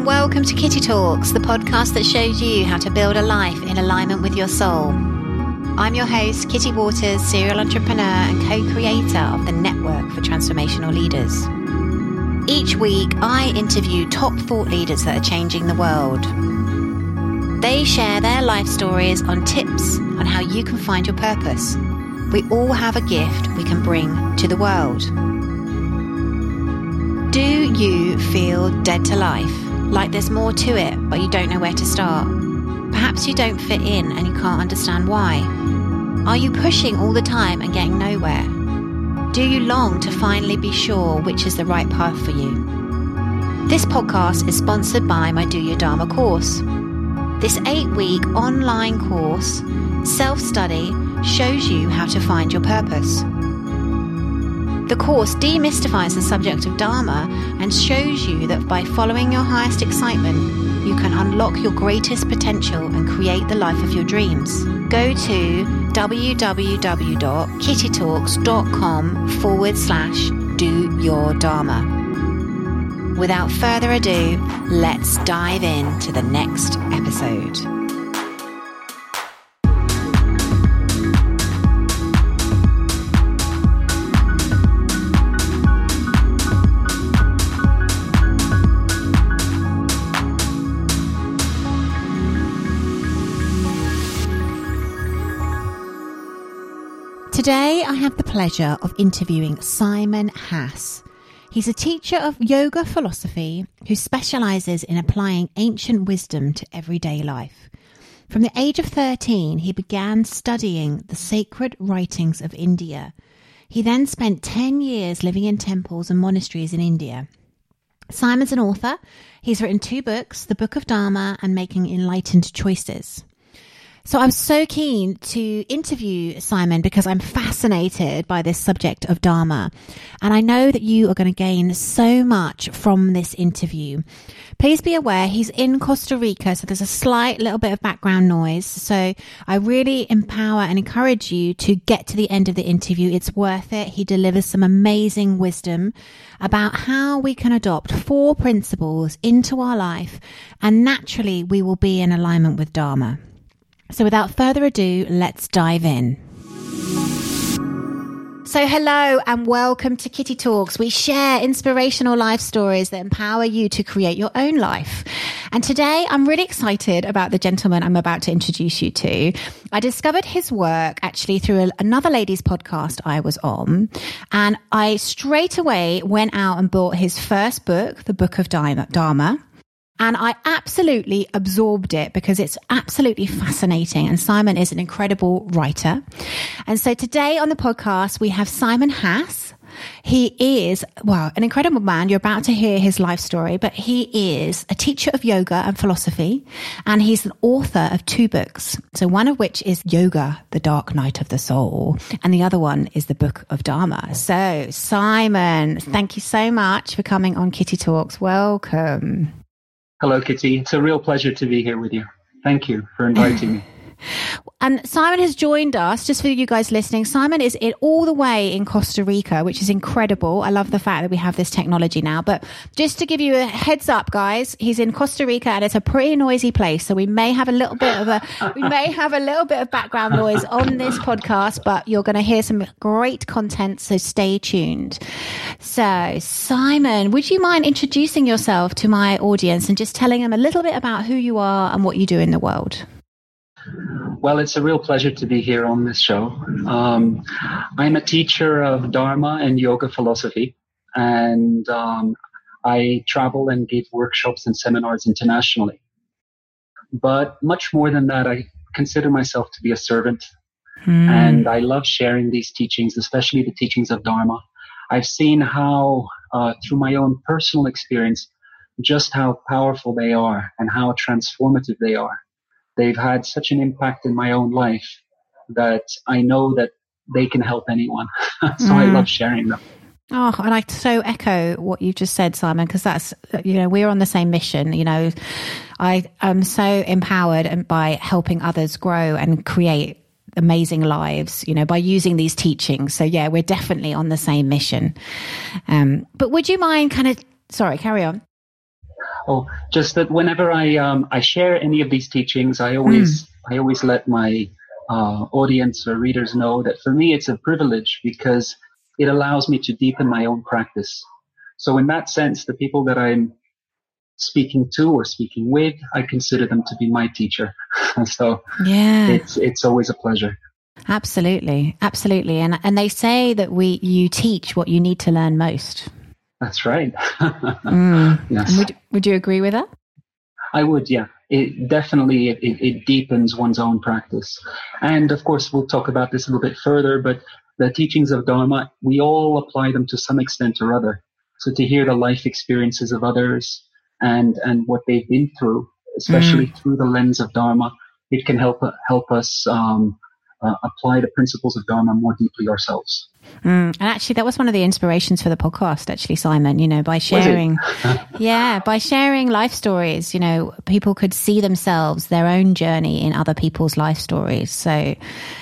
and welcome to Kitty Talks, the podcast that shows you how to build a life in alignment with your soul. I'm your host, Kitty Waters, serial entrepreneur and co creator of the Network for Transformational Leaders. Each week, I interview top thought leaders that are changing the world. They share their life stories on tips on how you can find your purpose. We all have a gift we can bring to the world. Do you feel dead to life? Like there's more to it, but you don't know where to start? Perhaps you don't fit in and you can't understand why. Are you pushing all the time and getting nowhere? Do you long to finally be sure which is the right path for you? This podcast is sponsored by my Do Your Dharma course. This eight week online course, self study, shows you how to find your purpose. The course demystifies the subject of Dharma and shows you that by following your highest excitement, you can unlock your greatest potential and create the life of your dreams. Go to www.kittytalks.com forward slash do your Dharma. Without further ado, let's dive into the next episode. Today, I have the pleasure of interviewing Simon Haas. He's a teacher of yoga philosophy who specializes in applying ancient wisdom to everyday life. From the age of 13, he began studying the sacred writings of India. He then spent 10 years living in temples and monasteries in India. Simon's an author. He's written two books, The Book of Dharma and Making Enlightened Choices. So I'm so keen to interview Simon because I'm fascinated by this subject of Dharma. And I know that you are going to gain so much from this interview. Please be aware he's in Costa Rica, so there's a slight little bit of background noise. So I really empower and encourage you to get to the end of the interview. It's worth it. He delivers some amazing wisdom about how we can adopt four principles into our life and naturally we will be in alignment with Dharma. So without further ado, let's dive in. So, hello and welcome to Kitty Talks. We share inspirational life stories that empower you to create your own life. And today I'm really excited about the gentleman I'm about to introduce you to. I discovered his work actually through a, another ladies podcast I was on. And I straight away went out and bought his first book, The Book of Dharma. And I absolutely absorbed it because it's absolutely fascinating. And Simon is an incredible writer. And so today on the podcast, we have Simon Haas. He is, well, an incredible man. You're about to hear his life story, but he is a teacher of yoga and philosophy, and he's an author of two books. So one of which is Yoga, the Dark Night of the Soul, and the other one is the Book of Dharma. So Simon, thank you so much for coming on Kitty Talks. Welcome. Hello, Kitty. It's a real pleasure to be here with you. Thank you for inviting me. And Simon has joined us, just for you guys listening. Simon is in all the way in Costa Rica, which is incredible. I love the fact that we have this technology now. But just to give you a heads up, guys, he's in Costa Rica and it's a pretty noisy place. So we may have a little bit of a, we may have a little bit of background noise on this podcast, but you're going to hear some great content. So stay tuned. So Simon, would you mind introducing yourself to my audience and just telling them a little bit about who you are and what you do in the world? Well, it's a real pleasure to be here on this show. Um, I'm a teacher of Dharma and yoga philosophy, and um, I travel and give workshops and seminars internationally. But much more than that, I consider myself to be a servant, mm. and I love sharing these teachings, especially the teachings of Dharma. I've seen how, uh, through my own personal experience, just how powerful they are and how transformative they are they've had such an impact in my own life that I know that they can help anyone. so mm. I love sharing them. Oh, and I so echo what you've just said, Simon, because that's, you know, we're on the same mission. You know, I am so empowered by helping others grow and create amazing lives, you know, by using these teachings. So yeah, we're definitely on the same mission. Um, but would you mind kind of, sorry, carry on. Oh, just that whenever I um, I share any of these teachings, I always mm. I always let my uh, audience or readers know that for me it's a privilege because it allows me to deepen my own practice. So in that sense, the people that I'm speaking to or speaking with, I consider them to be my teacher. so yeah, it's it's always a pleasure. Absolutely, absolutely, and and they say that we you teach what you need to learn most. That's right. mm. Yes. Would would you agree with that? I would, yeah. It definitely it, it, deepens one's own practice, and of course we'll talk about this a little bit further. But the teachings of Dharma, we all apply them to some extent or other. So to hear the life experiences of others and and what they've been through, especially mm. through the lens of Dharma, it can help help us um, uh, apply the principles of Dharma more deeply ourselves. Mm, and actually, that was one of the inspirations for the podcast, actually, Simon, you know, by sharing, yeah, by sharing life stories, you know, people could see themselves, their own journey in other people's life stories. So,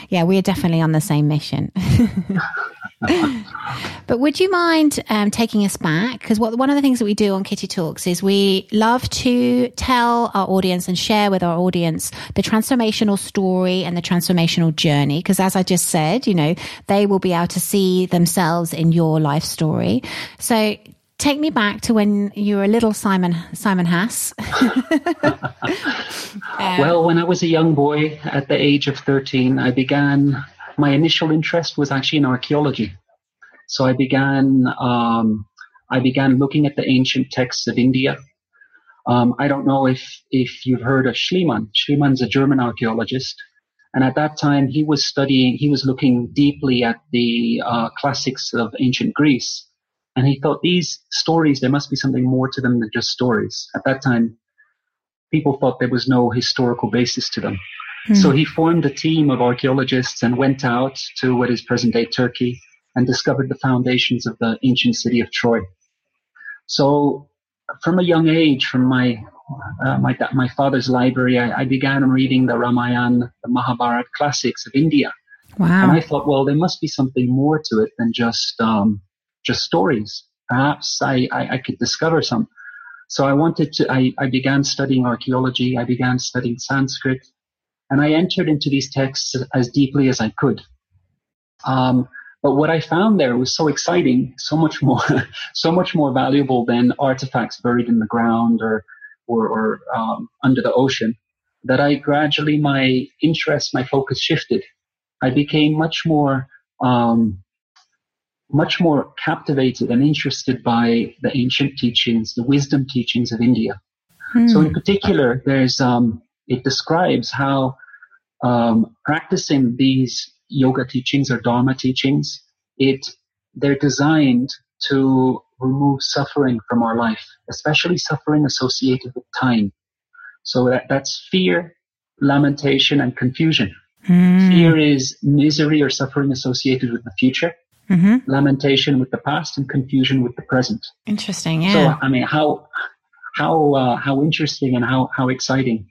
yeah, we are definitely on the same mission. but would you mind um, taking us back? Because one of the things that we do on Kitty Talks is we love to tell our audience and share with our audience the transformational story and the transformational journey. Because as I just said, you know, they will be able to see themselves in your life story. So take me back to when you were a little Simon Simon Haas. well, when I was a young boy, at the age of thirteen, I began my initial interest was actually in archaeology. So I began, um, I began looking at the ancient texts of India. Um, I don't know if, if you've heard of Schliemann. Schliemann's a German archaeologist. And at that time, he was studying, he was looking deeply at the uh, classics of ancient Greece. And he thought these stories, there must be something more to them than just stories. At that time, people thought there was no historical basis to them. So hmm. he formed a team of archaeologists and went out to what is present day Turkey and discovered the foundations of the ancient city of Troy. So from a young age, from my uh, my, my father's library, I, I, began reading the Ramayana, the Mahabharata classics of India. Wow. And I thought, well, there must be something more to it than just, um, just stories. Perhaps I, I, I, could discover some. So I wanted to, I, I began studying archaeology. I began studying Sanskrit and I entered into these texts as deeply as I could. Um, but what I found there was so exciting, so much more, so much more valuable than artifacts buried in the ground or or, or um, under the ocean. That I gradually my interest, my focus shifted. I became much more, um, much more captivated and interested by the ancient teachings, the wisdom teachings of India. Hmm. So in particular, there's um, it describes how um, practicing these yoga teachings or dharma teachings, it they're designed to remove suffering from our life, especially suffering associated with time. So that, that's fear, lamentation, and confusion. Mm. Fear is misery or suffering associated with the future. Mm-hmm. Lamentation with the past and confusion with the present. Interesting. Yeah. So I mean, how how uh, how interesting and how how exciting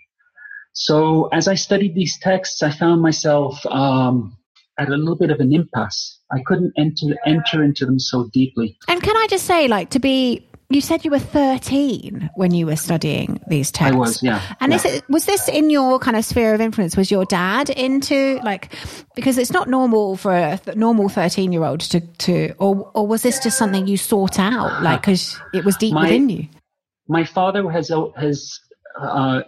so as I studied these texts, I found myself um, at a little bit of an impasse. I couldn't enter enter into them so deeply. And can I just say, like, to be you said you were 13 when you were studying these texts. I was, yeah. And yeah. It, was this in your kind of sphere of influence? Was your dad into like, because it's not normal for a th- normal 13 year old to, to, or, or was this just something you sought out? Like, cause it was deep my, within you? My father has, has, uh,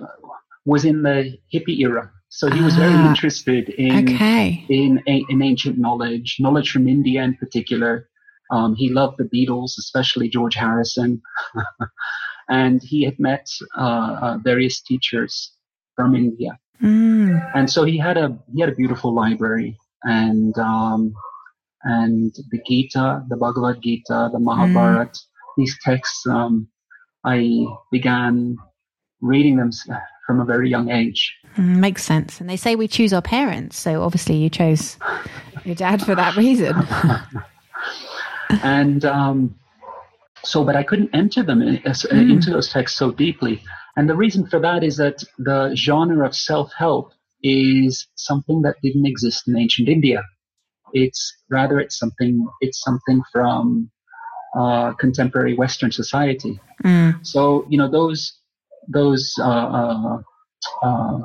was in the hippie era. So he was very ah, interested in, okay. in, in ancient knowledge, knowledge from India in particular. Um, he loved the Beatles, especially George Harrison. and he had met uh, uh, various teachers from India. Mm. And so he had a he had a beautiful library and um, and the Gita, the Bhagavad Gita, the Mahabharata, mm. these texts. Um, I began reading them from a very young age. Mm, makes sense. And they say we choose our parents. So obviously you chose your dad for that reason. and um, so, but I couldn't enter them in, uh, mm. into those texts so deeply. And the reason for that is that the genre of self help is something that didn't exist in ancient India. It's rather it's something it's something from uh, contemporary Western society. Mm. So you know those those uh, uh, uh,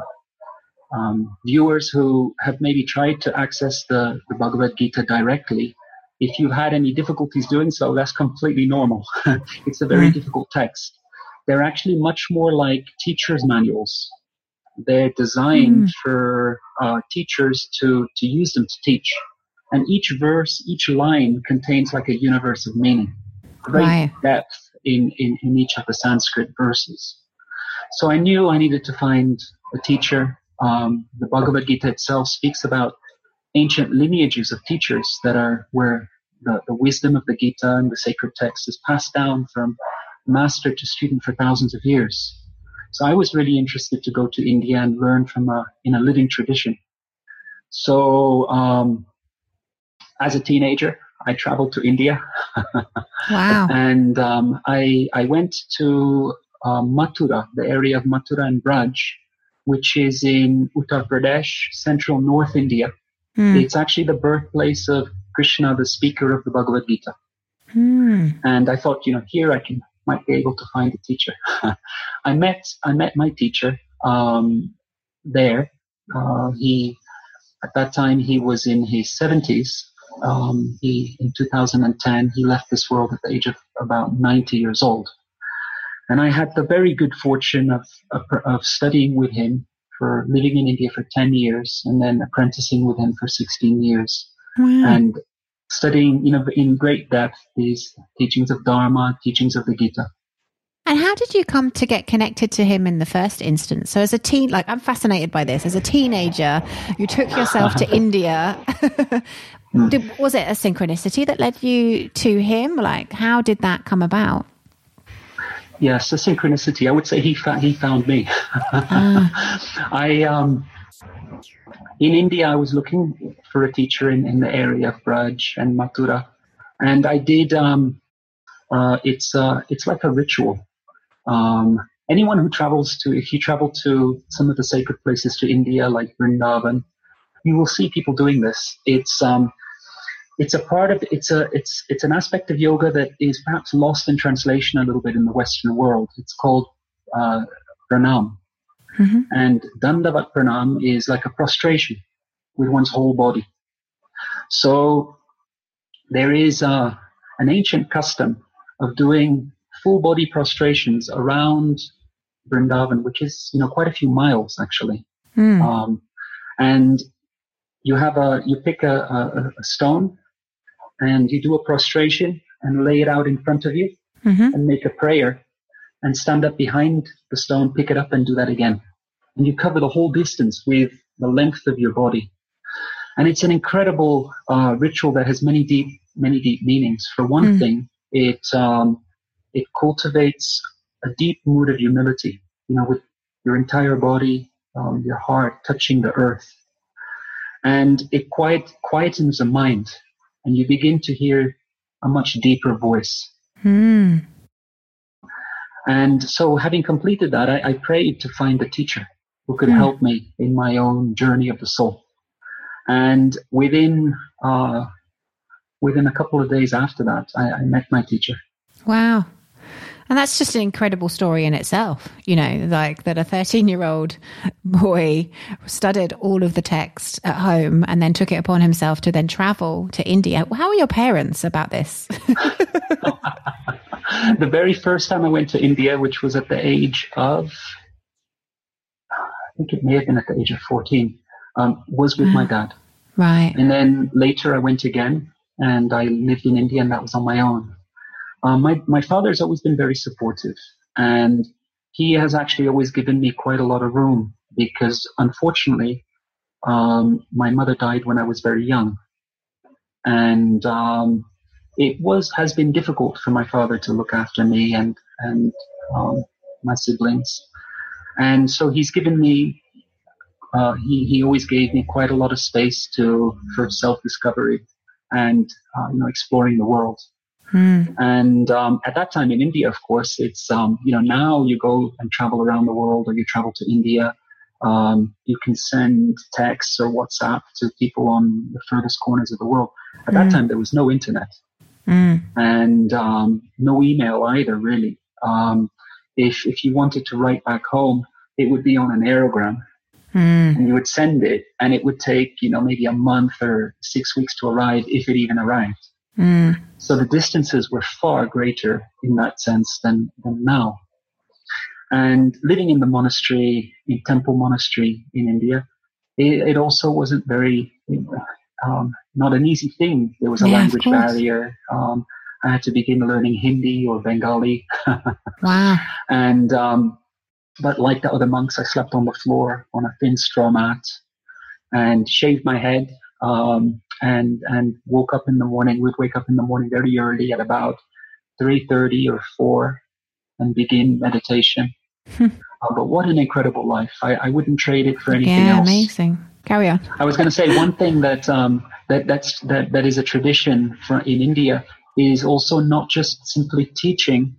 um, viewers who have maybe tried to access the, the Bhagavad Gita directly, if you've had any difficulties doing so, that's completely normal. it's a very Mm. difficult text. They're actually much more like teachers' manuals. They're designed Mm. for uh, teachers to, to use them to teach. And each verse, each line contains like a universe of meaning. Great Right. depth in, in, in each of the Sanskrit verses. So I knew I needed to find a teacher. Um, the Bhagavad Gita itself speaks about ancient lineages of teachers that are where the, the wisdom of the Gita and the sacred text is passed down from master to student for thousands of years. So I was really interested to go to India and learn from a in a living tradition. So um, as a teenager, I traveled to India Wow. and um, I I went to uh, Mathura, the area of Mathura and Braj, which is in Uttar Pradesh, central North India. Mm. It's actually the birthplace of Krishna, the speaker of the Bhagavad Gita. Mm. And I thought, you know, here I can might be able to find a teacher. I met I met my teacher um, there. Uh, he at that time he was in his seventies. Um, he in 2010 he left this world at the age of about 90 years old. And I had the very good fortune of, of, of studying with him for living in India for 10 years and then apprenticing with him for 16 years Wow. and studying, you know, in great depth these teachings of Dharma, teachings of the Gita. And how did you come to get connected to him in the first instance? So, as a teen, like I'm fascinated by this. As a teenager, you took yourself to India. Hmm. did, was it a synchronicity that led you to him? Like, how did that come about? Yes, a synchronicity. I would say he fa- he found me. I um, in India, I was looking for a teacher in, in the area of Braj and Mathura, and I did. Um, uh, it's uh, it's like a ritual. Um, anyone who travels to, if you travel to some of the sacred places to India, like Vrindavan, you will see people doing this. It's um, it's a part of it's a it's it's an aspect of yoga that is perhaps lost in translation a little bit in the Western world. It's called uh, pranam, Mhm. and dandavat pranam is like a prostration with one's whole body. So there is uh, an ancient custom of doing full body prostrations around Vrindavan, which is you know quite a few miles actually. Mm. Um, and you have a you pick a, a, a stone and you do a prostration and lay it out in front of you Mhm. and make a prayer and stand up behind the stone, pick it up and do that again. And you cover the whole distance with the length of your body. And it's an incredible uh, ritual that has many deep, many deep meanings. For one Mm. thing, it um, it cultivates a deep mood of humility. You know, with your entire body, um, your heart touching the earth, and it quiet quietens the mind, and you begin to hear a much deeper voice. Mm. And so, having completed that, I, I prayed to find a teacher who could Hmm. help me in my own journey of the soul. And within uh, within a couple of days after that, I, I met my teacher. Wow. And that's just an incredible story in itself, you know, like that a 13 year old boy studied all of the text at home and then took it upon himself to then travel to India. How are your parents about this? the very first time I went to India, which was at the age of, I think it may have been at the age of 14, um, was with my dad. right. And then later I went again and I lived in India and that was on my own. Um, my, my father's always been very supportive and he has actually always given me quite a lot of room because unfortunately, um, my mother died when I was very young. And, um, it was, has been difficult for my father to look after me and, and, um, my siblings. And so he's given me uh, he, he always gave me quite a lot of space to for self discovery and uh, you know exploring the world. Mm. And um, at that time in India, of course, it's um, you know now you go and travel around the world, or you travel to India. Um, you can send texts or WhatsApp to people on the furthest corners of the world. At that Mm. time, there was no internet. mm. and um, no email either, really. Um, if if you wanted to write back home, it would be on an aerogram, Mm. and you would send it, and it would take you know maybe a month or six weeks to arrive, if it even arrived. So the distances were far greater in that sense than, than now. And living in the monastery, in Temple Monastery in India, it, it also wasn't very, um, not an easy thing. There was a Yeah, language barrier. Um, I had to begin learning Hindi or Bengali. Wow. And, um, but like the other monks, I slept on the floor on a thin straw mat and shaved my head. Um, and, and woke up in the morning. We'd wake up in the morning very early at about 3.30 or 4 and begin meditation. Hmm. Uh, but what an incredible life. I, I wouldn't trade it for anything Yeah, else. amazing. Carry on. I was going to say one thing that um, that that's that that is a tradition for, in India is also not just simply teaching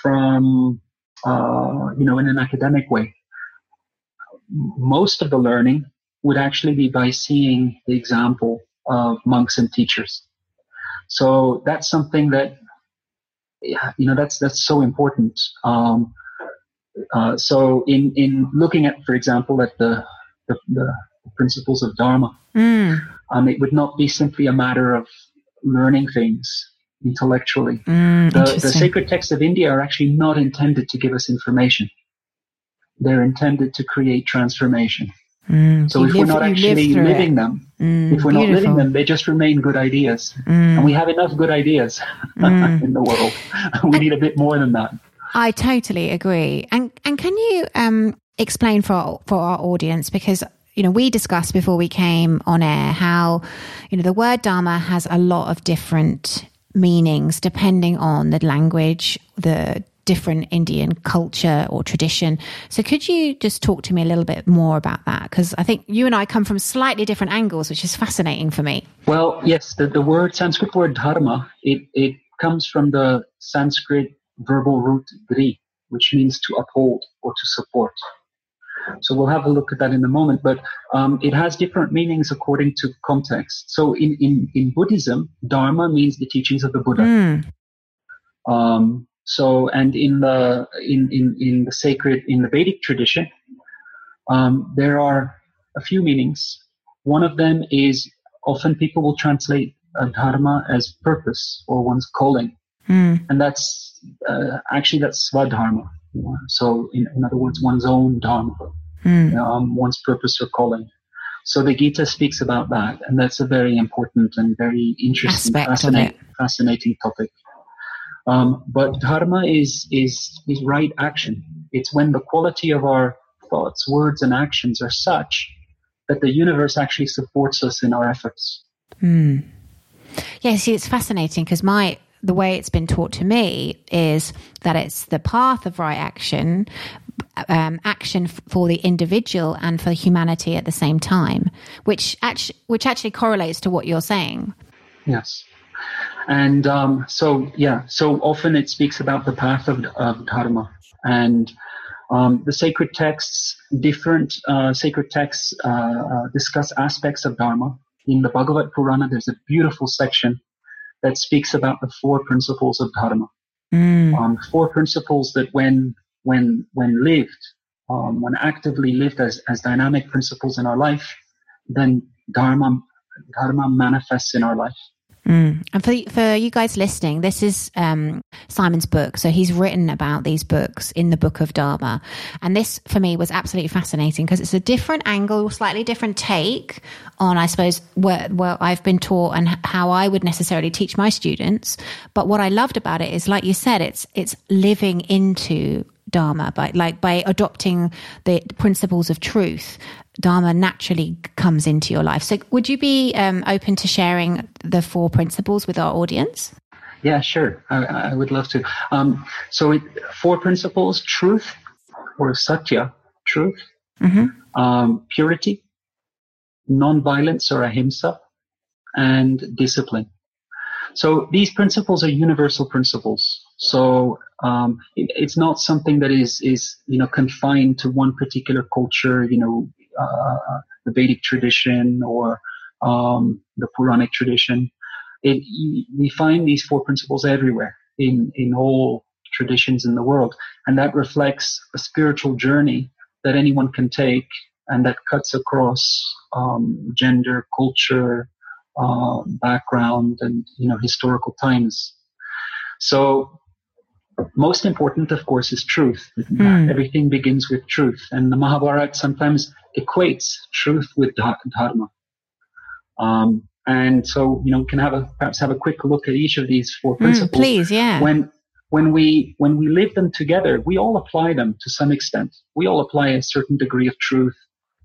from uh, you know in an academic way. Most of the learning would actually be by seeing the example of monks and teachers. So that's something that you know that's that's so important. Um, uh, so in in looking at, for example, at the the, the principles of Dharma, Mm. um, it would not be simply a matter of learning things intellectually. Mm. The, the sacred texts of India are actually not intended to give us information. They're intended to create transformation. Mm. So if we're not actually through it. living them, Mm, if we're not living them, they just remain good ideas. Mm. And we have enough good ideas Mm. in the world. we need a bit more than that. I totally agree. And and can you um, explain for our, for our audience because you know we discussed before we came on air how you know the word dharma has a lot of different meanings depending on the language, the different Indian culture or tradition. So could you just talk to me a little bit more about that because I think you and I come from slightly different angles which is fascinating for me. Well, yes, the, the word Sanskrit word dharma, it, it comes from the Sanskrit verbal root dri, which means to uphold or to support. So we'll have a look at that in a moment, but um, it has different meanings according to context. So in, in, in Buddhism, dharma means the teachings of the Buddha. Mm. Um, so, and in the in, in in the sacred in the Vedic tradition, um, there are a few meanings. One of them is often people will translate dharma as purpose or one's calling, Mm. and that's uh, actually that's swadharma. So, in, in other words, one's own dharma, Mm. um, one's purpose or calling. So the Gita speaks about that, and that's a very important and very interesting, Aspect fascinating, fascinating topic. Um, but dharma is is is right action. It's when the quality of our thoughts, words, and actions are such that the universe actually supports us in our efforts. Hmm. Yeah, see, it's fascinating because my the way it's been taught to me is that it's the path of right action, um, action f- for the individual and for humanity at the same time, which actually which actually correlates to what you're saying. Yes. And um, so, yeah, so often it speaks about the path of, of Dharma. And um, the sacred texts, different uh, sacred texts uh, uh, discuss aspects of Dharma. In the Bhagavata Purana, there's a beautiful section that speaks about the four principles of Dharma. Mm. Um, four principles that, when when when lived, um, when actively lived as, as dynamic principles in our life, then Dharma Dharma manifests in our life. Mm. And for for you guys listening, this is um, Simon's book. So he's written about these books in the Book of Dharma, and this for me was absolutely fascinating because it's a different angle, slightly different take on, I suppose, where, where I've been taught and how I would necessarily teach my students. But what I loved about it is, like you said, it's it's living into Dharma by like by adopting the principles of truth. Dharma naturally comes into your life. So, would you be um, open to sharing the four principles with our audience? Yeah, sure. I, I would love to. Um, so, it, four principles: truth, or satya, truth, Mm-hmm. um, purity, non-violence or ahimsa, and discipline. So these principles are universal principles. So um, it, it's not something that is is you know confined to one particular culture. You know, uh, the Vedic tradition or um, the Puranic tradition. it, we find these four principles everywhere in, in all traditions in the world. And that reflects a spiritual journey that anyone can take and that cuts across um, gender, culture, uh, background, and you know historical times. So, most important, of course, is truth. Mm. Everything begins with truth, and the Mahabharata sometimes equates truth with dharma. Um, and so, you know, we can have a perhaps have a quick look at each of these four hmm, principles. Mm, please, yeah. When when we when we live them together, we all apply them to some extent. We all apply a certain degree of truth,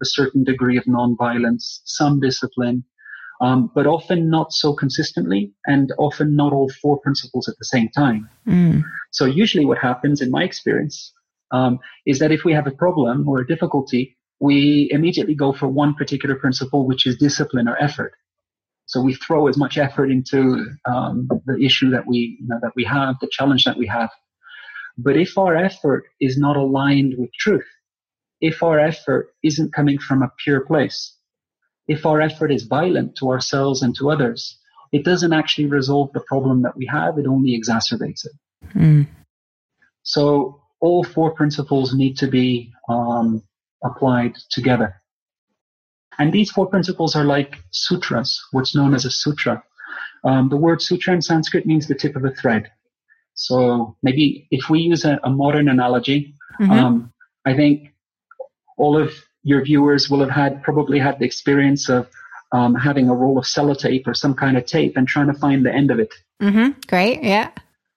a certain degree of nonviolence, some discipline, um, but often not so consistently, and often not all four principles at the same time. Mm. So usually, what happens, in my experience, um, is that if we have a problem or a difficulty, we immediately go for one particular principle, which is discipline or effort. So we throw as much effort into um, the issue that we you know, that we have, the challenge that we have. But if our effort is not aligned with truth, if our effort isn't coming from a pure place, if our effort is violent to ourselves and to others, it doesn't actually resolve the problem that we have. It only exacerbates it. Mm. So all four principles need to be um, applied together. And these four principles are like sutras, what's known as a sutra. Um, the word sutra in Sanskrit means the tip of a thread. So maybe if we use a, a modern analogy, mm-hmm. um, I think all of your viewers will have had probably had the experience of um, having a roll of sellotape or some kind of tape and trying to find the end of it. Mm-hmm. Great, yeah.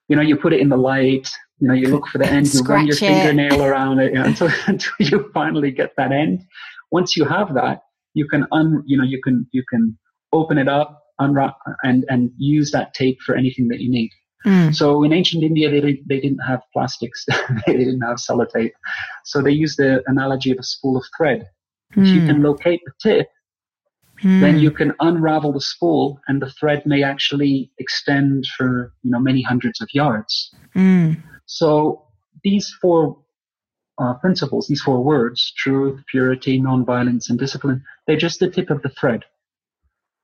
You know, you put it in the light. You know, you look for the end. You run your it. fingernail around it you know, until, until you finally get that end. Once you have that, you can un, you know, you can, you can open it up, unwrap and, and use that tape for anything that you need. Mm. So in ancient India, they, they didn't have plastics. they didn't have sellotape. So they used the analogy of a spool of thread. Mm. If you can hmm. locate the tip, mm. then you can unravel the spool and the thread may actually extend for, you know, many hundreds of yards. Hmm. So these four uh, principles, these four words, truth, purity, nonviolence, and discipline, they're just the tip of the thread.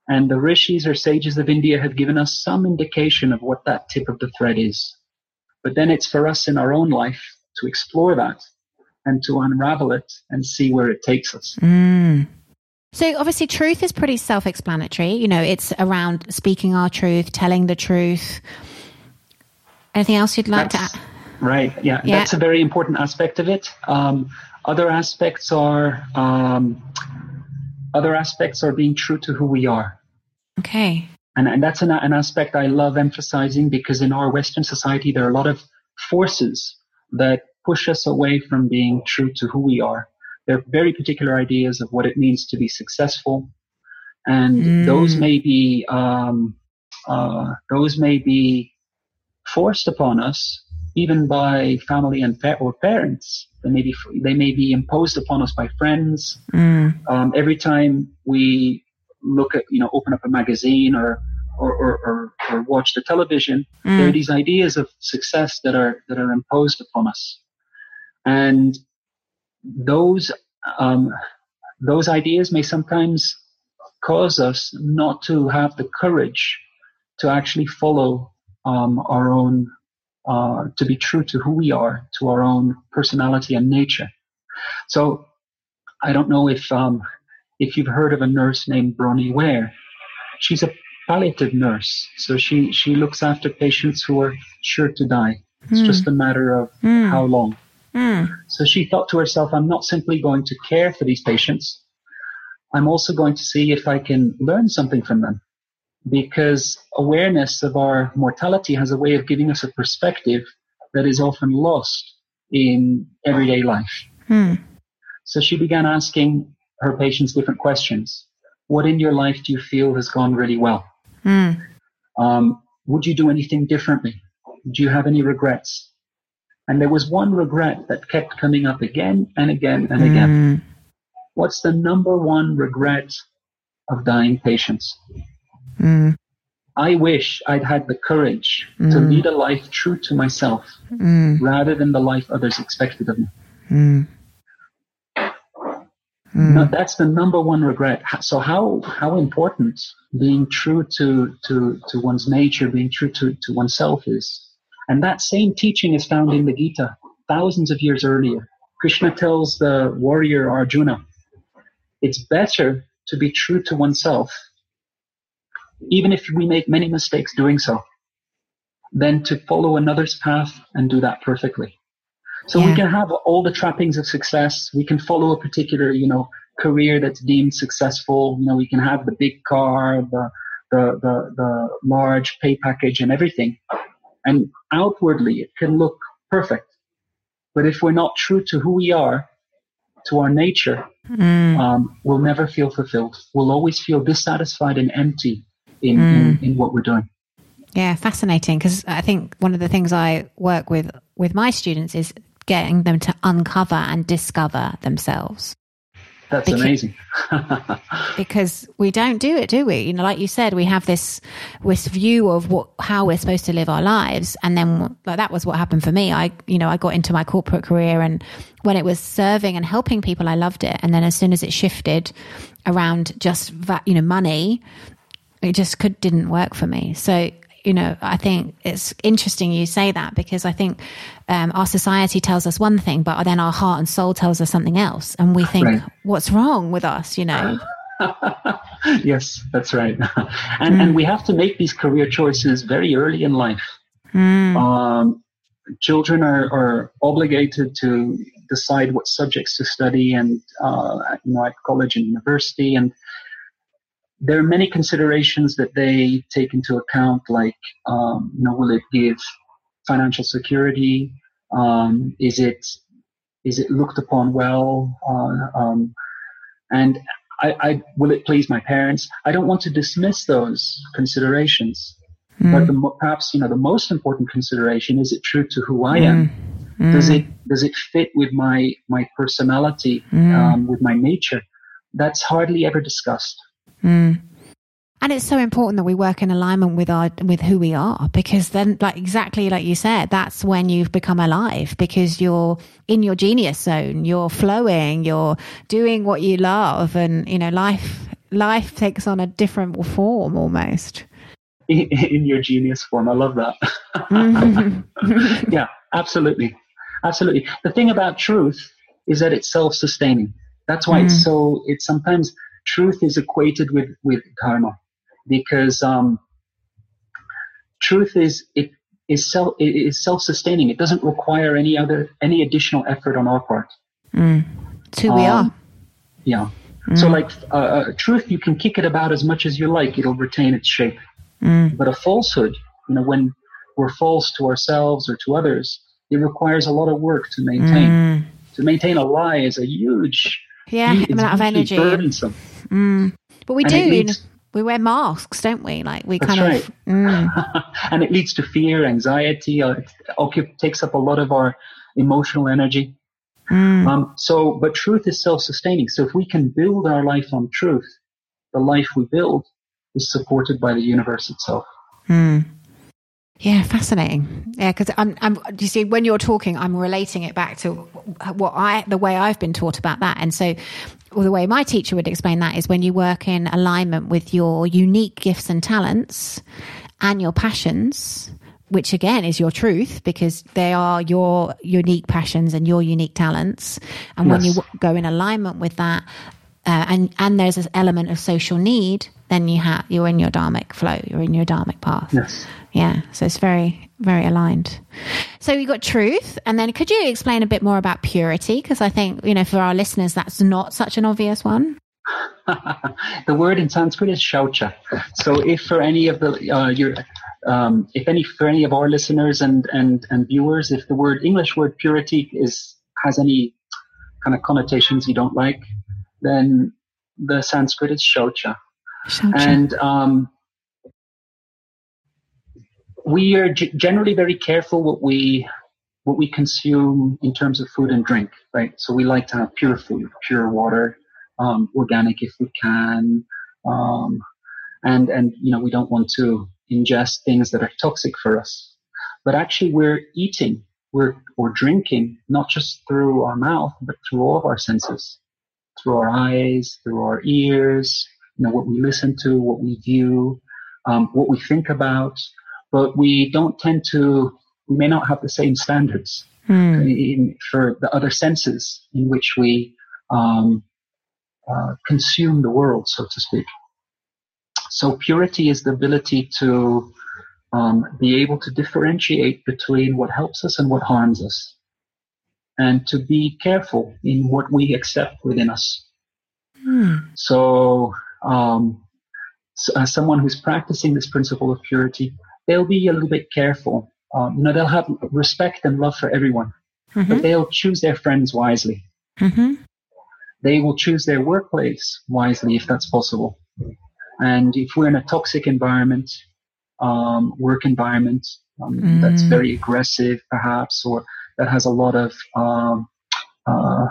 And the rishis or sages of India have given us some indication of what that tip of the thread is. But then it's for us in our own life to explore that and to unravel it and see where it takes us. Mm. So obviously truth is pretty self-explanatory. You know, it's around speaking our truth, telling the truth. Anything else you'd like that's, to add? Right. Yeah, yeah, That's a very important aspect of it. Um, other aspects are um, other aspects are being true to who we are. Okay. And, and that's an, an aspect I love emphasizing because in our Western society, there are a lot of forces that push us away from being true to who we are. There are very particular ideas of what it means to be successful. And mm. those may be, um, uh, those may be forced upon us even by family and pa- or parents. They may be they may be imposed upon us by friends. Mm. Um, every time we look at you know open up a magazine or or, or, or, or watch the television, mm. there are these ideas of success that are that are imposed upon us, and those um, those ideas may sometimes cause us not to have the courage to actually follow um, our own uh, to be true to who we are, to our own personality and nature. So I don't know if um, if you've heard of a nurse named Bronnie Ware. She's a palliative nurse, so she she looks after patients who are sure to die. It's mm. just a matter of mm. how long. Mm. So she thought to herself, I'm not simply going to care for these patients. I'm also going to see if I can learn something from them because awareness of our mortality has a way of giving us a perspective that is often lost in everyday life. Hmm. So she began asking her patients different questions. What in your life do you feel has gone really well? Hmm. Um, would you do anything differently? Do you have any regrets? And there was one regret that kept coming up again and again and again. Hmm. What's the number one regret of dying patients? Mm. I wish I'd had the courage mm. to lead a life true to myself mm. rather than the life others expected of me. Mm. Mm. No, that's the number one regret. So how how important being true to to to one's nature, being true to to oneself is, and that same teaching is found in the Gita thousands of years earlier. Krishna tells the warrior Arjuna, it's better to be true to oneself, even if we make many mistakes doing so, than to follow another's path and do that perfectly. So yeah. we can have all the trappings of success. We can follow a particular, you know, career that's deemed successful. You know, we can have the big car, the, the, the, the large pay package and everything. And outwardly it can look perfect. But if we're not true to who we are, to our nature, mm. um, we'll never feel fulfilled. We'll always feel dissatisfied and empty in, mm. in, in what we're doing. Yeah, fascinating. Because I think one of the things I work with with my students is getting them to uncover and discover themselves. That's because, amazing. because we don't do it, do we? You know, like you said, we have this this view of what how we're supposed to live our lives, and then like that was what happened for me. I, you know, I got into my corporate career, and when it was serving and helping people, I loved it. And then as soon as it shifted around just you know money, it just could didn't work for me. So you know, I think it's interesting you say that because I think um, our society tells us one thing, but then our heart and soul tells us something else, and we think, right. "What's wrong with us?" You know. yes, that's right, and mm. and we have to make these career choices very early in life. Mm. Um, children are, are obligated to decide what subjects to study, and uh, you know, at college and university, and there are many considerations that they take into account, like, um, you know, will it give financial security? Um, is it is it looked upon well? Uh, um, and I, I, will it please my parents? I don't want to dismiss those considerations, mm. but the, perhaps you know the most important consideration is it true to who I am? Mm. Does it does it fit with my my personality, mm. um, with my nature? That's hardly ever discussed. Mm. And it's so important that we work in alignment with our with who we are because then like exactly like you said, that's when you've become alive because you're in your genius zone, you're flowing, you're doing what you love and you know, life life takes on a different form almost. In, in your genius form. I love that. Mm-hmm. yeah, absolutely. Absolutely. The thing about truth is that it's self sustaining. That's why mm. it's so it's sometimes truth is equated with with dharma because um, truth is it is self it is self sustaining. It doesn't require any other any additional effort on our part. Mm. It's who um, we are. Yeah. Mm. So like uh, uh, truth, you can kick it about as much as you like; it'll retain its shape. Mm. But a falsehood, you know, when we're false to ourselves or to others, it requires a lot of work to maintain. Mm. To maintain a lie is a huge yeah, it's amount of energy. Burdensome. Mm. But we and do. Leads, we wear masks, don't we? Like we kind right. of. Mm. and it leads to fear, anxiety. Uh, it takes up a lot of our emotional energy. Mm. Um, so, but truth is self-sustaining. So if we can build our life on truth, the life we build is supported by the universe itself. Mm. Yeah, fascinating. Yeah, because I'm, I'm. You see, when you're talking, I'm relating it back to what I, the way I've been taught about that, and so well, the way my teacher would explain that is when you work in alignment with your unique gifts and talents and your passions, which again is your truth because they are your unique passions and your unique talents, and yes. when you go in alignment with that, uh, and and there's this element of social need, then you have you're in your dharmic flow, you're in your dharmic path. Yes. Yeah, so it's very, very aligned. So you got truth, and then could you explain a bit more about purity? Because I think you know for our listeners that's not such an obvious one. the word in Sanskrit is shaucha. So if for any of the uh, your um, if any for any of our listeners and and and viewers, if the word English word purity is has any kind of connotations you don't like, then the Sanskrit is shaucha. shaucha. And um, we are g- generally very careful what we what we consume in terms of food and drink, right? So we like to have pure food, pure water, um, organic if we can, um, and and you know we don't want to ingest things that are toxic for us. But actually, we're eating, we're or drinking not just through our mouth, but through all of our senses, through our eyes, through our ears, you know, what we listen to, what we view, um, what we think about, but we don't tend to, we may not have the same standards hmm. in, for the other senses in which we um, uh, consume the world, so to speak. So purity is the ability to um, be able to differentiate between what helps us and what harms us, and to be careful in what we accept within us. Hmm. So, um, so as someone who's practicing this principle of purity, they'll be a little bit careful. Um, you know, they'll have respect and love for everyone, mm-hmm. but they'll choose their friends wisely. Mm-hmm. They will choose their workplace wisely if that's possible. And if we're in a toxic environment, um, work environment um, mm. that's very aggressive, perhaps, or that has a lot of um, uh,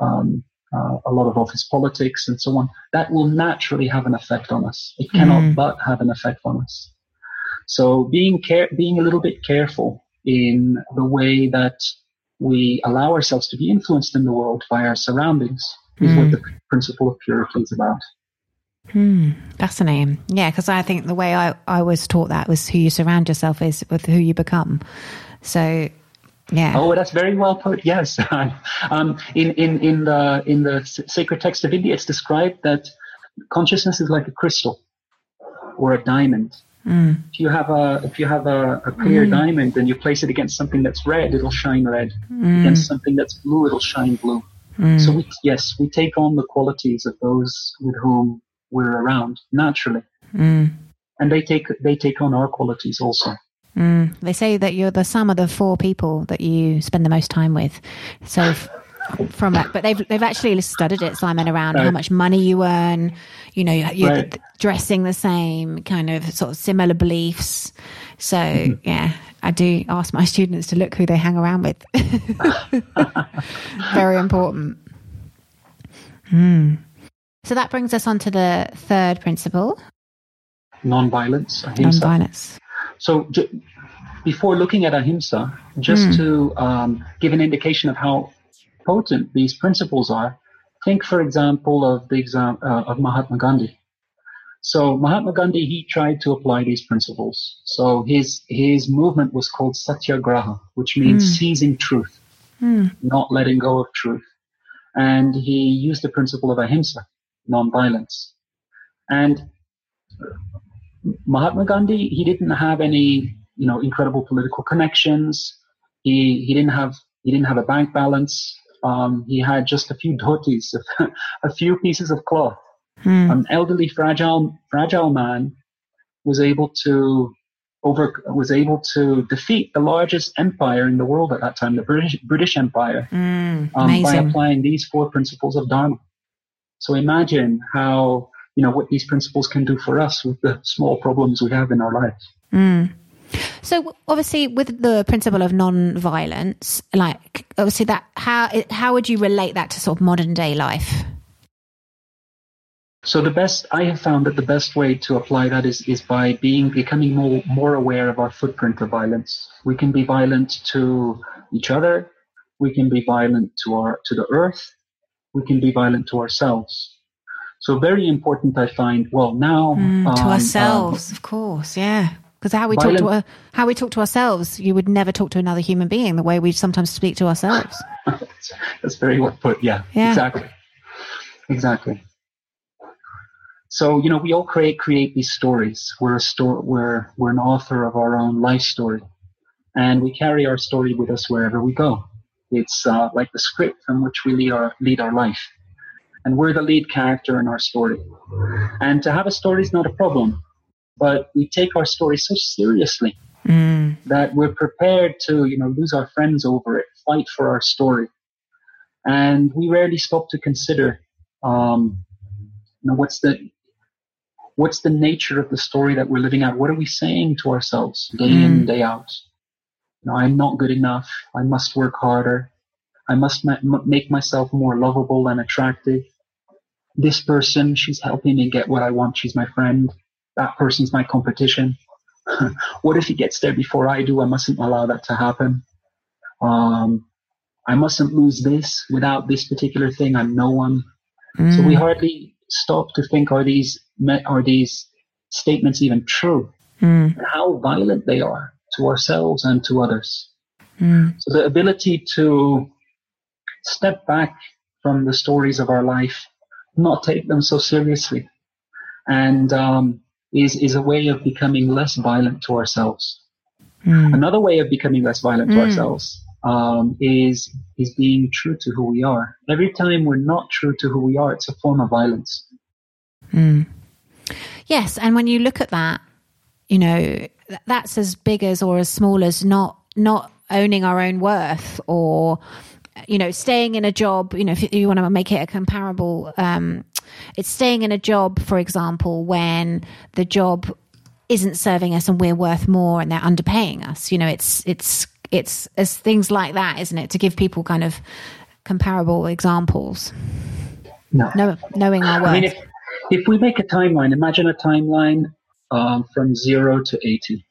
um, uh, a lot of office politics and so on, that will naturally have an effect on us. It cannot mm. but have an effect on us. So being care, being a little bit careful in the way that we allow ourselves to be influenced in the world by our surroundings is mm. what the principle of purity is about. Hmm, fascinating. Yeah, because I think the way I, I was taught that was who you surround yourself is with who you become. So, yeah. Oh, that's very well put. Yes. um, in, in, in the, in the sacred text of India, it's described that consciousness is like a crystal or a diamond. Mm. If you have a if you have a, a clear mm. diamond and you place it against something that's red, it'll shine red. Mm. Against something that's blue, it'll shine blue. Hmm. So we, yes, we take on the qualities of those with whom we're around naturally. Mm. And they take they take on our qualities also. Mm. They say that you're the sum of the four people that you spend the most time with. So from it, but they've they've actually studied it, Simon, around right. how much money you earn. You know, you're right. dressing the same, kind of sort of similar beliefs. So mm-hmm. yeah, I do ask my students to look who they hang around with. Very important. Hmm. So that brings us on to the third principle non-violence. Non-violence. So, j- before looking at ahimsa, just mm. to um, give an indication of how potent these principles are, think, for example, of the exam uh, of Mahatma Gandhi. So Mahatma Gandhi, he tried to apply these principles. So his his movement was called Satyagraha, which means mm. seizing truth, mm. not letting go of truth. And he used the principle of ahimsa, nonviolence. And Mahatma Gandhi, he didn't have any, you know, incredible political connections. He he didn't have he didn't have a bank balance. Um, he had just a few dhotis, a few pieces of cloth. Hmm. An elderly, fragile fragile man was able to over was able to defeat the largest empire in the world at that time, the British British Empire, mm, um, by applying these four principles of Dharma. So imagine how, you know, what these principles can do for us with the small problems we have in our lives. Mm. So obviously, with the principle of non-violence, like obviously that, how how would you relate that to sort of modern day life? So the best I have found that the best way to apply that is is by being becoming more more aware of our footprint of violence. We can be violent to each other. We can be violent to our to the earth we can be violent to ourselves. So very important, I find. Well, now mm, to um, ourselves, um, of course, yeah. Because how we violent, talk to how we talk to ourselves, you would never talk to another human being the way we sometimes speak to ourselves. that's, very well put. Yeah, yeah, exactly, exactly. So you know, we all create create these stories. We're a story. We're we're an author of our own life story, and we carry our story with us wherever we go. It's uh, like the script from which we lead our lead our life, and we're the lead character in our story. And to have a story is not a problem, but we take our story so seriously mm. that we're prepared to, you know, lose our friends over it, fight for our story, and we rarely stop to consider, um, you know, what's the what's the nature of the story that we're living out? What are we saying to ourselves day mm. in, day out? You know, I'm not good enough. I must work harder. I must ma- make myself more lovable and attractive. This person, she's helping me get what I want. She's my friend. That person's my competition. what if he gets there before I do? I mustn't allow that to happen. Um, I mustn't lose this. Without this particular thing, I'm no one. Mm. So we mm. hardly stop to think: Are these are these statements even true? Mm. How violent they are to ourselves and to others. Mm. So the ability to step back from the stories of our life, not take them so seriously, and um, is is a way of becoming less violent to ourselves. Mm. Another way of becoming less violent to mm. ourselves um, is is being true to who we are. Every time we're not true to who we are, it's a form of violence. Mm. Yes, and when you look at that, you know that's as big as or as small as not not owning our own worth or you know staying in a job you know if you want to make it a comparable um, it's staying in a job for example when the job isn't serving us and we're worth more and they're underpaying us you know it's it's it's as things like that isn't it to give people kind of comparable examples no. no knowing our worth I mean, if, if we make a timeline imagine a timeline um, from zero to 80.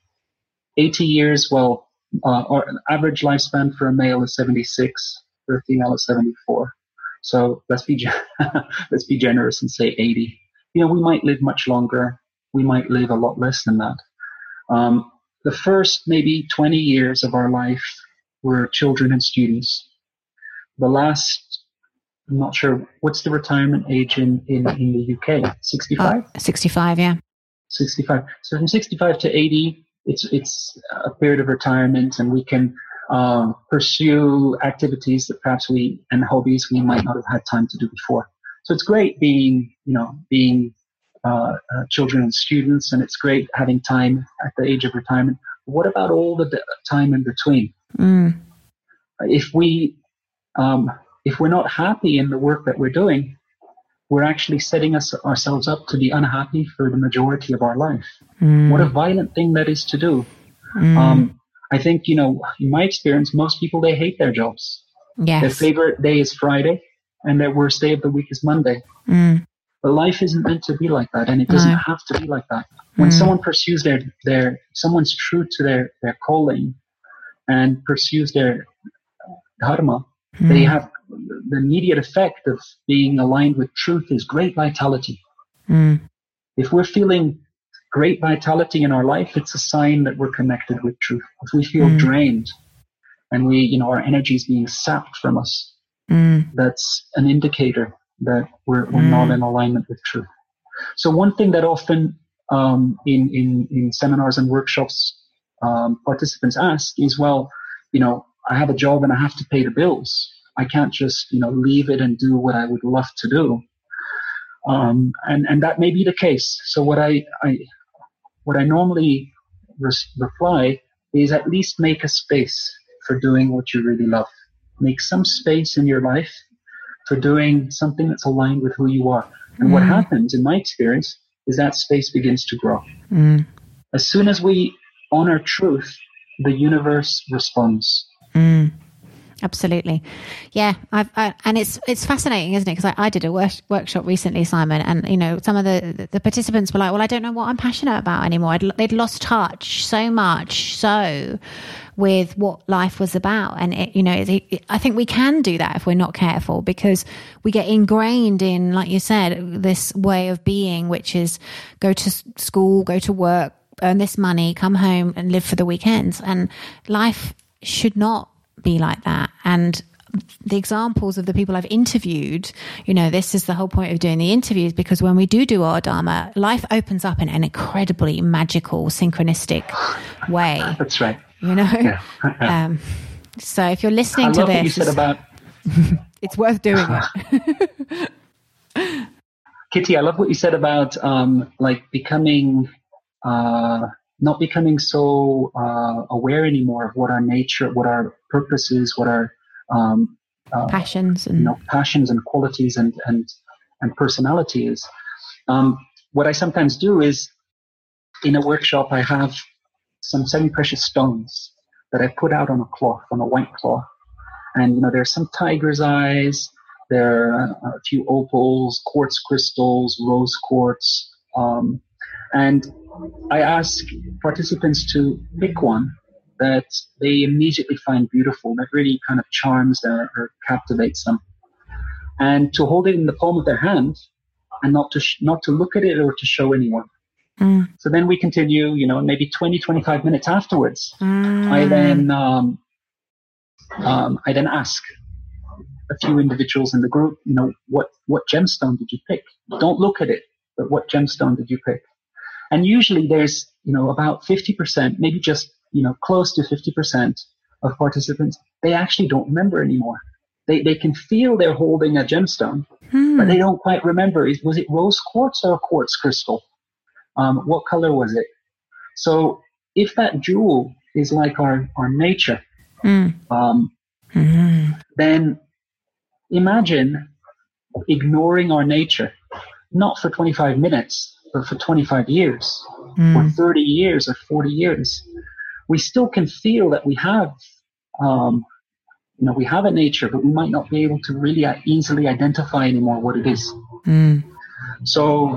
80 years, well, uh, our average lifespan for a male is 76, for a female is 74. So let's be let's be generous and say 80. You know, we might live much longer. We might live a lot less than that. Um, the first maybe 20 years of our life were children and students. The last, I'm not sure, what's the retirement age in, in, in the UK? 65? Uh, 65, yeah. 65. So from 65 to 80, it's it's a period of retirement, and we can um, pursue activities that perhaps we and hobbies we might not have had time to do before. So it's great being you know being uh, uh, children and students, and it's great having time at the age of retirement. But what about all the time in between? Mm. If we um, if we're not happy in the work that we're doing, we're actually setting us, ourselves up to be unhappy for the majority of our life. Mm. What a violent thing that is to do. Mm. Um, I think, you know, in my experience, most people, they hate their jobs. Yes. Their favorite day is Friday and their worst day of the week is Monday. Mm. But life isn't meant to be like that and it doesn't have to be like that. When mm. someone pursues their, their, someone's true to their, their calling and pursues their dharma, they hmm. have the immediate effect of being aligned with truth is great vitality. Mm. If we're feeling great vitality in our life, it's a sign that we're connected with truth. If we feel mm. drained and we, you know, our energy is being sapped from us, mm. that's an indicator that we're, we're not in alignment with truth. So one thing that often um, in, in, in seminars and workshops um, participants ask is, well, you know, I have a job and I have to pay the bills. I can't just, you know, leave it and do what I would love to do. Um, and, and that may be the case. So what I, I what I normally reply is at least make a space for doing what you really love. Make some space in your life for doing something that's aligned with who you are. And mm. what happens, in my experience, is that space begins to grow. Mm. As soon as we honor truth, the universe responds. Mm. Absolutely, yeah. I've, I, and it's it's fascinating, isn't it? Because I, I, did a work, workshop recently, Simon, and you know some of the the participants were like, "Well, I don't know what I'm passionate about anymore." I'd, they'd lost touch so much, so with what life was about, and it, you know, it, it, I think we can do that if we're not careful, because we get ingrained in, like you said, this way of being, which is go to school, go to work, earn this money, come home, and live for the weekends, and life should not be like that. And the examples of the people I've interviewed, you know, this is the whole point of doing the interviews because when we do do our Dharma, life opens up in an incredibly magical, synchronistic way. That's right. You know? Yeah. Um, so if you're listening I to this, you said about it's worth doing it. Kitty, I love what you said about um, like becoming uh, not becoming so uh, aware anymore of what our nature, what our purpose is, what our um, uh, passions and you know, passions and qualities and and and personality is. Um, what I sometimes do is, in a workshop, I have some semi-precious stones that I put out on a cloth, on a white cloth, and you know there's some tiger's eyes, there are a few opals, quartz crystals, rose quartz, um, and I ask participants to pick one that they immediately find beautiful, that really kind of charms them or captivates them. and to hold it in the palm of their hand and not to sh- not to look at it or to show anyone. Mm. So then we continue, you know, maybe 20, 25 minutes afterwards. Mm. I then um, um, I then ask a few individuals in the group, you know, what what gemstone did you pick? Don't look at it, but what gemstone did you pick? And usually there's, you know, about 50%, maybe just, you know, close to 50% of participants, they actually don't remember anymore. They, they can feel they're holding a gemstone, hmm. but they don't quite remember. Was it rose quartz or a quartz crystal? Um, what color was it? So if that jewel is like our, our nature, hmm. um, hmm. then imagine ignoring our nature, not for 25 minutes, but for 25 years mm. or 30 years or 40 years. We still can feel that we have um, you know, we have a nature, but we might not be able to really easily identify anymore what it is. Mm. So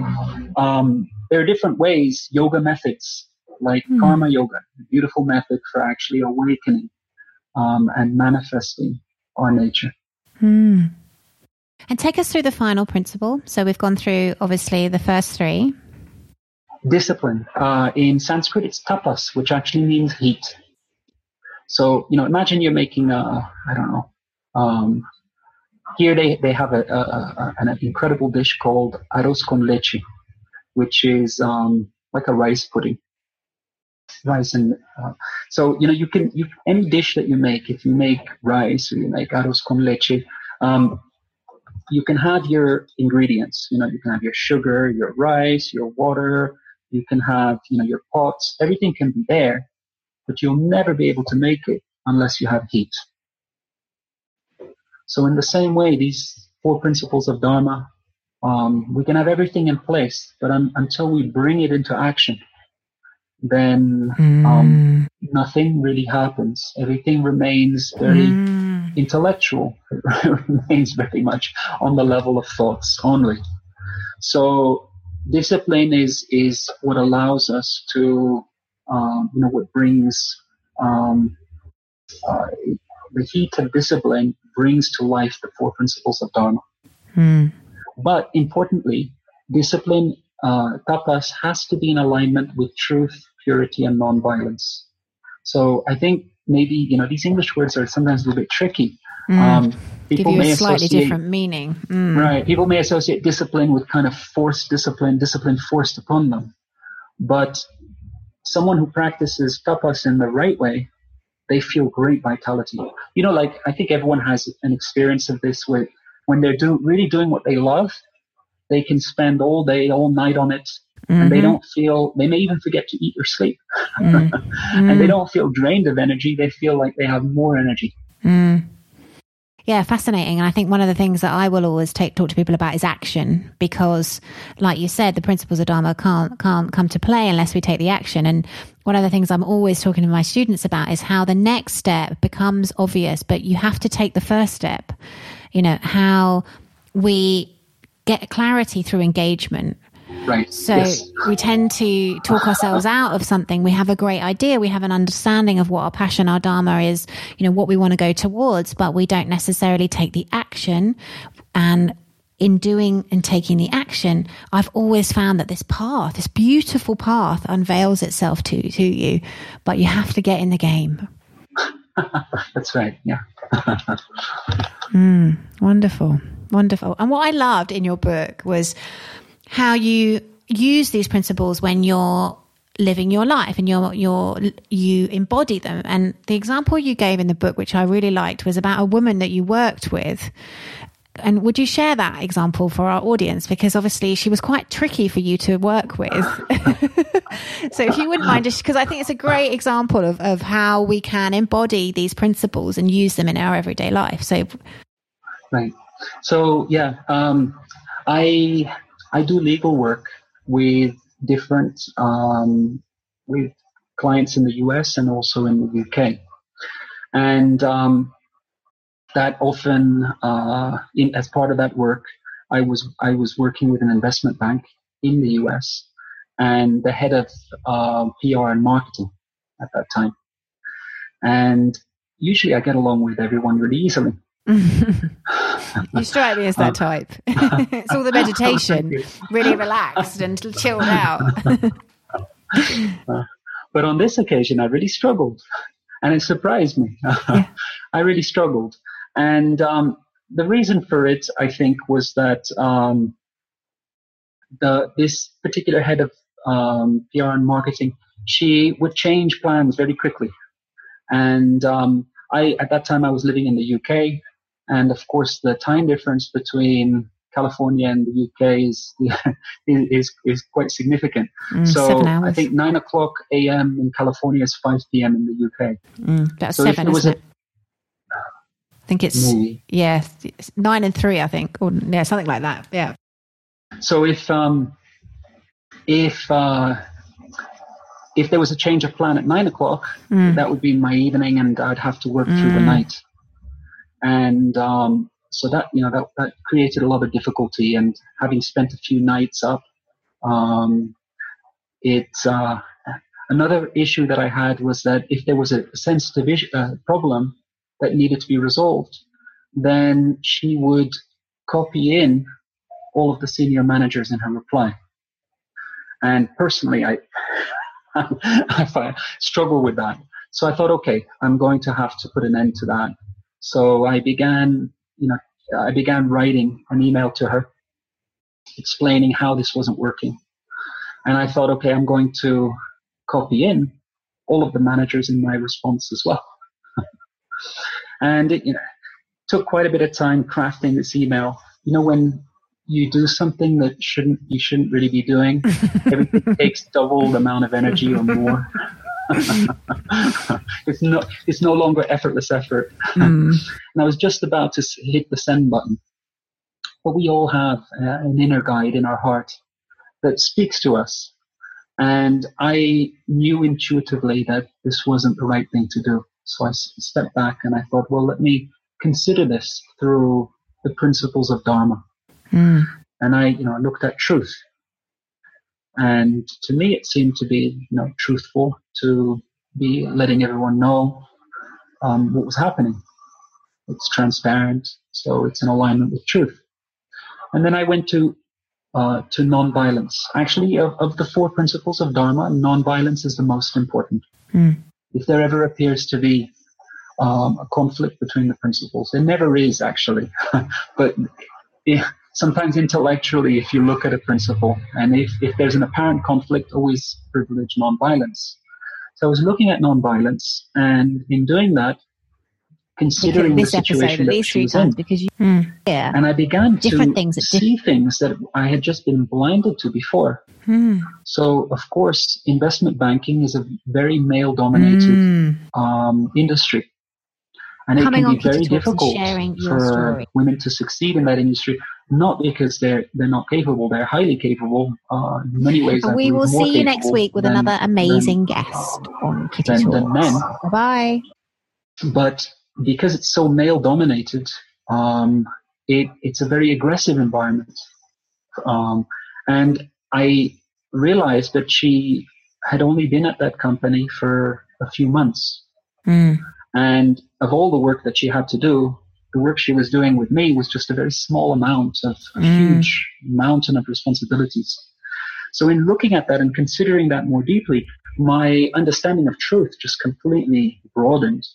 um, there are different ways, yoga methods like mm. karma yoga, a beautiful method for actually awakening um, and manifesting our nature. Mm. And take us through the final principle. So we've gone through obviously the first three. Discipline. Uh, in Sanskrit, it's tapas, which actually means heat. So, you know, imagine you're making a, I don't know, um, here they, they have a, a, a, an incredible dish called arroz con leche, which is um, like a rice pudding. Rice and uh, so you know you can you any dish that you make if you make rice or you make arroz con leche, um, you can have your ingredients. You know you can have your sugar, your rice, your water. You can have you know your pots. Everything can be there, but you'll never be able to make it unless you have heat. So in the same way, these four principles of Dharma, um, we can have everything in place, but un- until we bring it into action, then mm. um, nothing really happens. Everything remains very mm. intellectual. Remains very much on the level of thoughts only. So discipline is is what allows us to um, you know, what brings um, uh, the heat of discipline brings to life the four principles of Dharma. Mm. But importantly, discipline, uh, tapas, has to be in alignment with truth, purity, and nonviolence. So I think maybe, you know, these English words are sometimes a little bit tricky. Mm. Um, people Give you a slightly different meaning. Mm. Right. People may associate discipline with kind of forced discipline, discipline forced upon them. But someone who practices tapas in the right way, they feel great vitality. You know, like I think everyone has an experience of this where when they're do, really doing what they love, they can spend all day, all night on it, mm-hmm. and they mm-hmm. don't feel, they may even forget to eat or sleep. Mm-hmm. and they don't feel drained of energy. They feel like they have more energy. Mm. Yeah, fascinating. And I think one of the things that I will always take talk to people about is action, because, like you said, the principles of Dharma can't can't come to play unless we take the action. And one of the things I'm always talking to my students about is how the next step becomes obvious, but you have to take the first step. You know how we get clarity through engagement Right. So yes. we tend to talk ourselves out of something. We have a great idea. We have an understanding of what our passion, our dharma is, you know, what we want to go towards, but we don't necessarily take the action. And in doing and taking the action, I've always found that this path, this beautiful path unveils itself to, to you, but you have to get in the game. That's right. Yeah. mm, wonderful. Wonderful. And what I loved in your book was how you use these principles when you're living your life and you're, you're, you embody them. And the example you gave in the book, which I really liked, was about a woman that you worked with. And would you share that example for our audience? Because obviously she was quite tricky for you to work with. so if you wouldn't mind just, because I think it's a great example of, of how we can embody these principles and use them in our everyday life. So, right. So yeah, um, I I do legal work with different um, with clients in the US and also in the UK, and um, that often uh, in, as part of that work, I was I was working with an investment bank in the US and the head of uh, PR and marketing at that time, and usually I get along with everyone really easily. you strike me as that type. it's all the meditation, really relaxed and chilled out. but on this occasion, I really struggled, and it surprised me. Yeah. I really struggled, and um, the reason for it, I think, was that um, the this particular head of um, PR and marketing, she would change plans very quickly, and um, I at that time I was living in the UK, and of course the time difference between California and the UK is is is quite significant. Mm, so I think nine o'clock a.m. in California is five p.m. in the UK. Mm, that's so seven, isn't it? I think it's maybe. yeah nine and three. I think or yeah something like that. Yeah. So if um if uh, if there was a change of plan at nine o'clock, mm. that would be my evening, and I'd have to work through the mm. night. And um, so that you know that that created a lot of difficulty. And having spent a few nights up, um, it's uh, another issue that I had was that if there was a sensitive issue, uh, problem that needed to be resolved, then she would copy in all of the senior managers in her reply. And personally, I I struggle with that. So I thought, okay, I'm going to have to put an end to that. So I began, you know, I began writing an email to her explaining how this wasn't working. And I thought, okay, I'm going to copy in all of the managers in my response as well. and it you know, took quite a bit of time crafting this email. You know, when you do something that shouldn't you shouldn't really be doing. Everything takes double the amount of energy or more. it's no it's no longer effortless effort. Mm. and I was just about to hit the send button, but we all have uh, an inner guide in our heart that speaks to us, and I knew intuitively that this wasn't the right thing to do. So I stepped back and I thought, well, let me consider this through the principles of Dharma. Mm. And I, you know, I looked at truth. And to me, it seemed to be, you know, truthful to be letting everyone know um, what was happening. It's transparent, so it's in alignment with truth. And then I went to uh, to nonviolence. Actually, of, of, the four principles of Dharma, nonviolence is the most important. Mm. If there ever appears to be um, a conflict between the principles, there never is actually, but yeah, sometimes intellectually, if you look at a principle, and if, if there's an apparent conflict, always privilege nonviolence. So I was looking at nonviolence, and in doing that, considering this the situation episode at least three times in, because you, mm, yeah, and I began different to things see things that I had just been blinded to before. Mm. So, of course, investment banking is a very male-dominated mm. um, industry. And it can be very difficult for women to succeed in that industry not because they're they're not capable; they're highly capable. Uh, in many ways, we will see you next week with than, another amazing than, guest on Kitty than, than men. Bye. But because it's so male dominated, um, it it's a very aggressive environment, um, and I realized that she had only been at that company for a few months. Mm. And of all the work that she had to do, the work she was doing with me was just a very small amount of a mm. huge mountain of responsibilities. So in looking at that and considering that more deeply, my understanding of truth just completely broadened.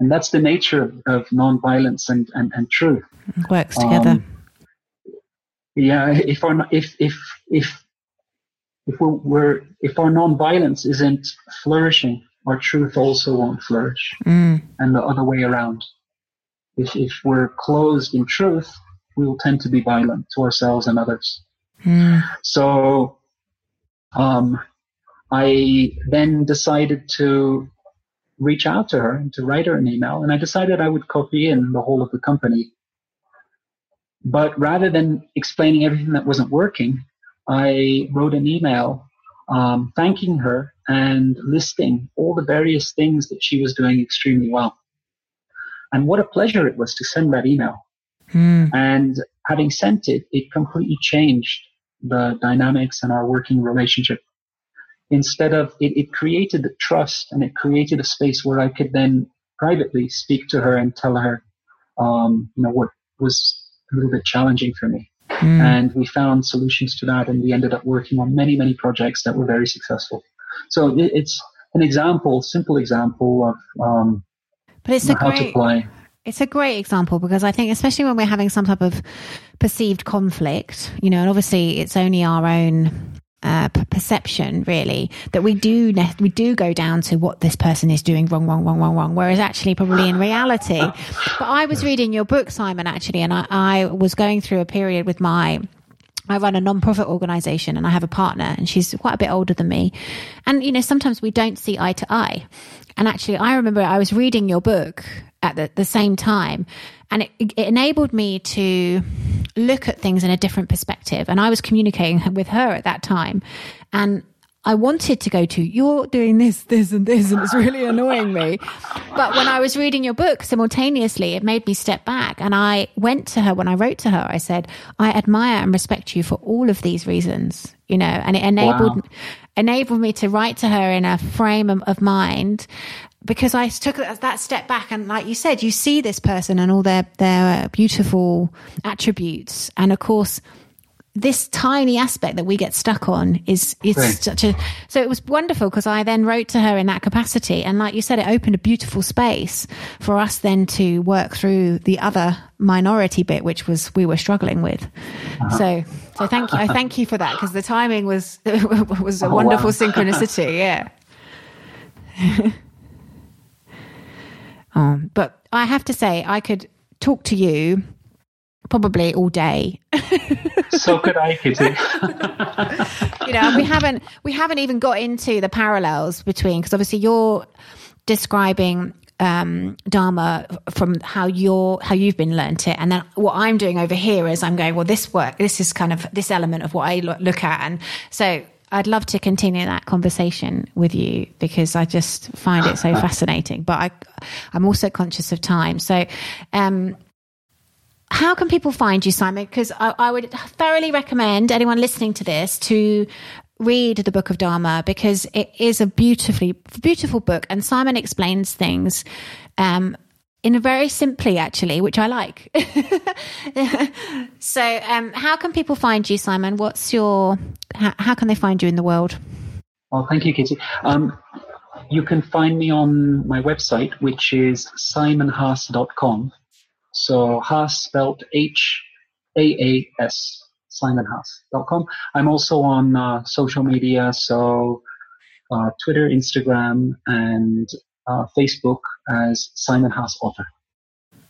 And that's the nature of, of nonviolence and, and, and truth. It works together. Um, yeah, if our if if if if we're, we're if our nonviolence isn't flourishing, our truth also won't flourish, mm. and the other way around if, if we're closed in truth, we will tend to be violent to ourselves and others. Mm. So, um, I then decided to reach out to her and to write her an email, and I decided I would copy in the whole of the company. But rather than explaining everything that wasn't working, I wrote an email um, thanking her and listing all the various things that she was doing extremely well. And what a pleasure it was to send that email. Mm. And having sent it, it completely changed the dynamics and our working relationship. Instead of it, it created the trust and it created a space where I could then privately speak to her and tell her um, you know, what was a little bit challenging for me. Mm. And we found solutions to that, and we ended up working on many, many projects that were very successful. So it's an example, simple example of um, but it's a great, It's a great example because I think, especially when we're having some type of perceived conflict, you know, and obviously it's only our own uh, perception really that we do ne- we do go down to what this person is doing wrong wrong wrong wrong wrong whereas actually probably in reality. But i was reading your book simon actually and I, I was going through a period with my I run a non-profit organization and I have a partner and she's quite a bit older than me. And, you know, sometimes we don't see eye to eye. And actually, I remember I was reading your book at the, the same time and it, it, enabled me to look at things in a different perspective. And I was communicating with her at that time. And I wanted to go to, you're doing this, this, and this, and it's really annoying me. But when I was reading your book simultaneously, it made me step back. And I went to her when I wrote to her, I said, I admire and respect you for all of these reasons, you know, and it enabled, wow. enabled me to write to her in a frame of, of mind because I took that step back and like you said, you see this person and all their, their uh, beautiful attributes. And of course, this tiny aspect that we get stuck on is is right. such a so it was wonderful because I then wrote to her in that capacity and like you said it opened a beautiful space for us then to work through the other minority bit which was we were struggling with uh-huh. so so thank you I thank you for that because the timing was was a oh, wonderful wow. synchronicity yeah um, but I have to say I could talk to you probably all day. so could I, Kitty. you know, we haven't we haven't even got into the parallels between because obviously you're describing um, Dharma from how you're how you've been learnt it, and then what I'm doing over here is I'm going well. This work, this is kind of this element of what I look at, and so I'd love to continue that conversation with you because I just find it so fascinating. But I, I'm also conscious of time, so. Um, how can people find you, Simon? Because I, I, would thoroughly recommend anyone listening to this to read the Book of Dharma because it is a beautifully beautiful book, and Simon explains things um, in a very simply, actually, which I like. so, um, how can people find you, Simon? What's your how, how, can they find you in the world? Well, thank you, Kitty. Um, you can find me on my website, which is simonhaas.com so Haas spelled H A A S, simonhaas.com. I'm also on uh, social media, so uh, Twitter, Instagram, and uh, Facebook as Simon Haas Author.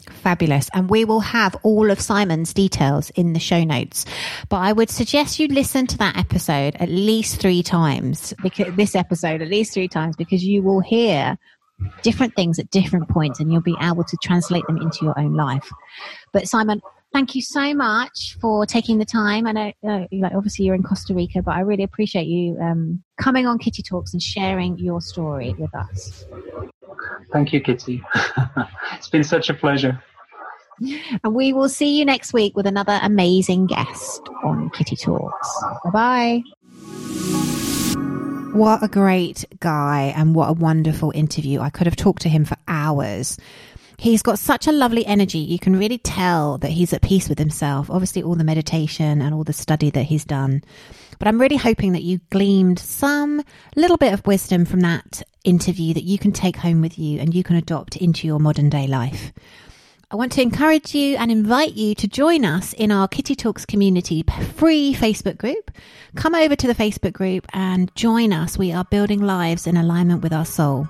Fabulous. And we will have all of Simon's details in the show notes. But I would suggest you listen to that episode at least three times, because this episode at least three times, because you will hear different things at different points and you'll be able to translate them into your own life. But Simon, thank you so much for taking the time. I know, uh, like, obviously you're in Costa Rica, but I really appreciate you um, coming on Kitty Talks and sharing your story with us. Thank you, Kitty. it's been such a pleasure. And we will see you next week with another amazing guest on Kitty Talks. Bye bye. What a great guy and what a wonderful interview. I could have talked to him for hours. He's got such a lovely energy. You can really tell that he's at peace with himself. Obviously, all the meditation and all the study that he's done. But I'm really hoping that you gleaned some little bit of wisdom from that interview that you can take home with you and you can adopt into your modern day life. I want to encourage you and invite you to join us in our Kitty Talks community free Facebook group. Come over to the Facebook group and join us. We are building lives in alignment with our soul.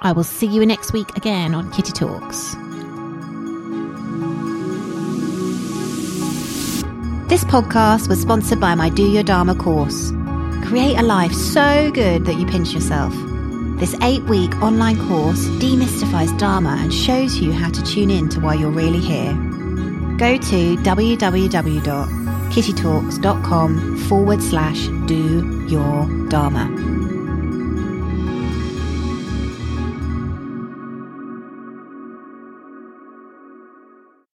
I will see you next week again on Kitty Talks. This podcast was sponsored by my Do Your Dharma course. Create a life so good that you pinch yourself. This eight week online course demystifies Dharma and shows you how to tune in to why you're really here. Go to www.kittytalks.com forward slash do your Dharma.